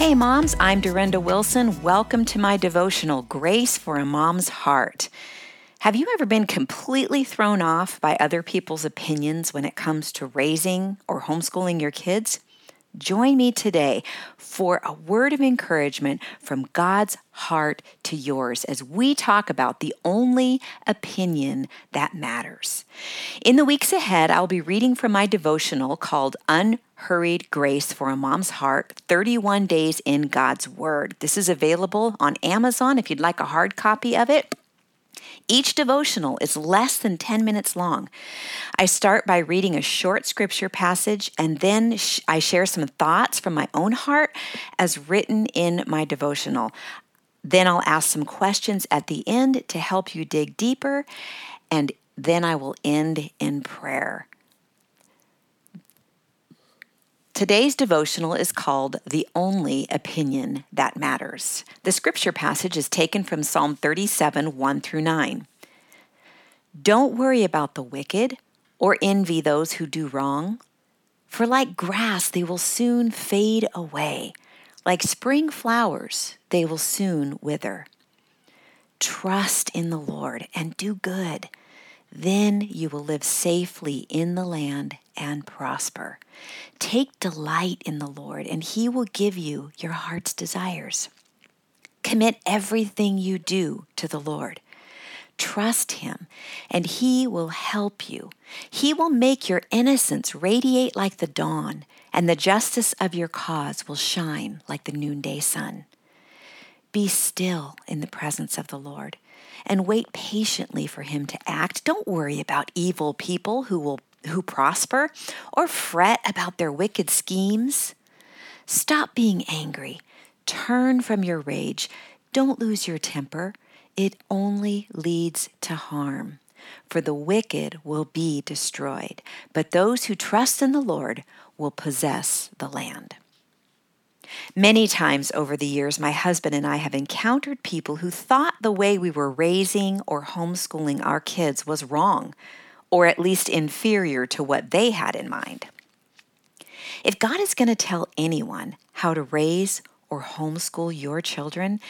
Hey, moms, I'm Durenda Wilson. Welcome to my devotional, Grace for a Mom's Heart. Have you ever been completely thrown off by other people's opinions when it comes to raising or homeschooling your kids? Join me today for a word of encouragement from God's heart to yours as we talk about the only opinion that matters. In the weeks ahead, I'll be reading from my devotional called Unhurried Grace for a Mom's Heart 31 Days in God's Word. This is available on Amazon if you'd like a hard copy of it. Each devotional is less than 10 minutes long. I start by reading a short scripture passage and then sh- I share some thoughts from my own heart as written in my devotional. Then I'll ask some questions at the end to help you dig deeper, and then I will end in prayer. Today's devotional is called The Only Opinion That Matters. The scripture passage is taken from Psalm 37 1 through 9. Don't worry about the wicked or envy those who do wrong, for like grass they will soon fade away. Like spring flowers, they will soon wither. Trust in the Lord and do good. Then you will live safely in the land and prosper. Take delight in the Lord, and He will give you your heart's desires. Commit everything you do to the Lord. Trust Him, and He will help you. He will make your innocence radiate like the dawn, and the justice of your cause will shine like the noonday sun. Be still in the presence of the Lord and wait patiently for him to act. Don't worry about evil people who will who prosper or fret about their wicked schemes. Stop being angry. Turn from your rage. Don't lose your temper. It only leads to harm. For the wicked will be destroyed, but those who trust in the Lord will possess the land. Many times over the years, my husband and I have encountered people who thought the way we were raising or homeschooling our kids was wrong or at least inferior to what they had in mind. If God is going to tell anyone how to raise or homeschool your children,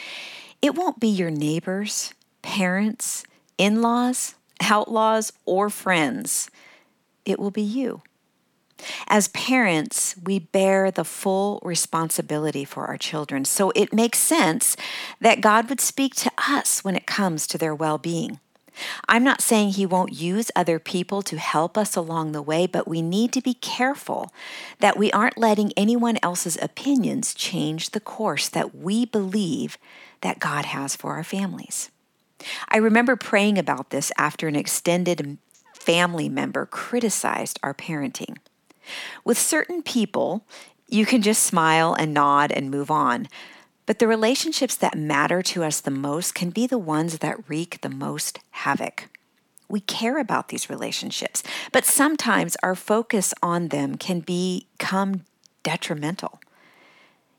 it won't be your neighbors, parents, in laws, outlaws, or friends. It will be you. As parents, we bear the full responsibility for our children, so it makes sense that God would speak to us when it comes to their well being. I'm not saying he won't use other people to help us along the way, but we need to be careful that we aren't letting anyone else's opinions change the course that we believe that God has for our families. I remember praying about this after an extended family member criticized our parenting. With certain people, you can just smile and nod and move on. But the relationships that matter to us the most can be the ones that wreak the most havoc. We care about these relationships, but sometimes our focus on them can become detrimental.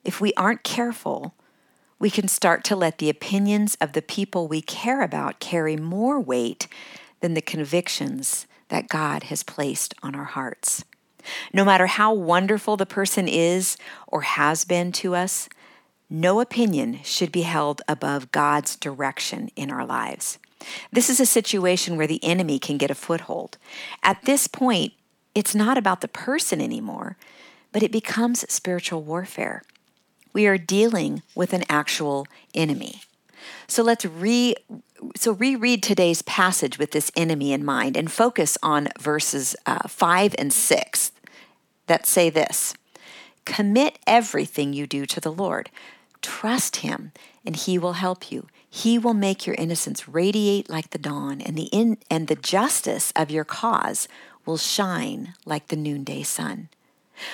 If we aren't careful, we can start to let the opinions of the people we care about carry more weight than the convictions that God has placed on our hearts. No matter how wonderful the person is or has been to us, no opinion should be held above God's direction in our lives. This is a situation where the enemy can get a foothold. At this point, it's not about the person anymore, but it becomes spiritual warfare. We are dealing with an actual enemy. So let's re so reread today's passage with this enemy in mind and focus on verses uh, 5 and 6 that say this Commit everything you do to the Lord. Trust him and he will help you. He will make your innocence radiate like the dawn and the in, and the justice of your cause will shine like the noonday sun.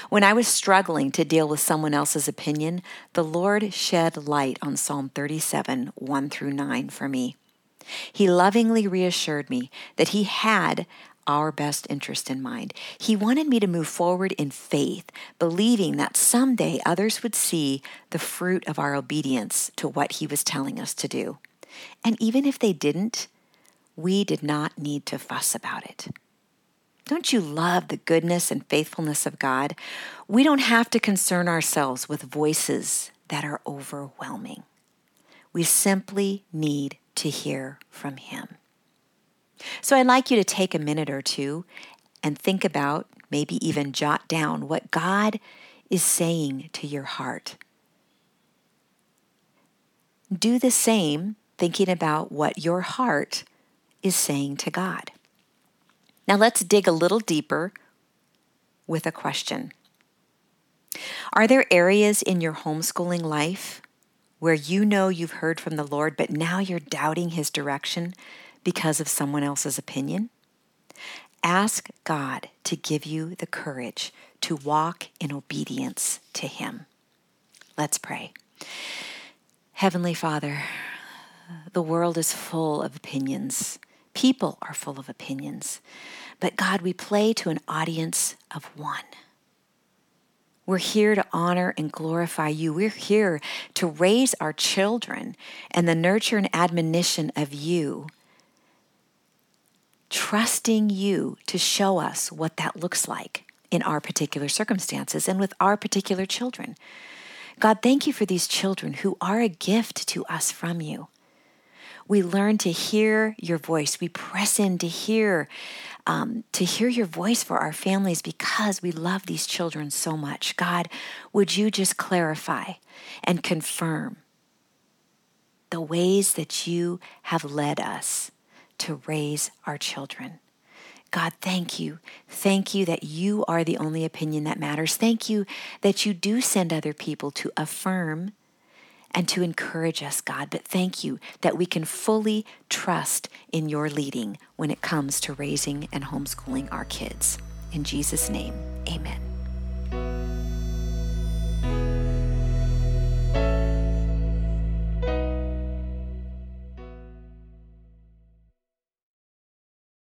When I was struggling to deal with someone else's opinion, the Lord shed light on Psalm 37, 1 through 9 for me. He lovingly reassured me that He had our best interest in mind. He wanted me to move forward in faith, believing that someday others would see the fruit of our obedience to what He was telling us to do. And even if they didn't, we did not need to fuss about it. Don't you love the goodness and faithfulness of God? We don't have to concern ourselves with voices that are overwhelming. We simply need to hear from Him. So I'd like you to take a minute or two and think about, maybe even jot down what God is saying to your heart. Do the same thinking about what your heart is saying to God. Now let's dig a little deeper with a question. Are there areas in your homeschooling life where you know you've heard from the Lord, but now you're doubting His direction because of someone else's opinion? Ask God to give you the courage to walk in obedience to Him. Let's pray. Heavenly Father, the world is full of opinions. People are full of opinions. But God, we play to an audience of one. We're here to honor and glorify you. We're here to raise our children and the nurture and admonition of you trusting you to show us what that looks like in our particular circumstances and with our particular children. God, thank you for these children who are a gift to us from you. We learn to hear your voice. We press in to hear, um, to hear your voice for our families because we love these children so much. God, would you just clarify and confirm the ways that you have led us to raise our children. God, thank you. Thank you that you are the only opinion that matters. Thank you that you do send other people to affirm and to encourage us, God. But thank you that we can fully trust in your leading when it comes to raising and homeschooling our kids. In Jesus' name,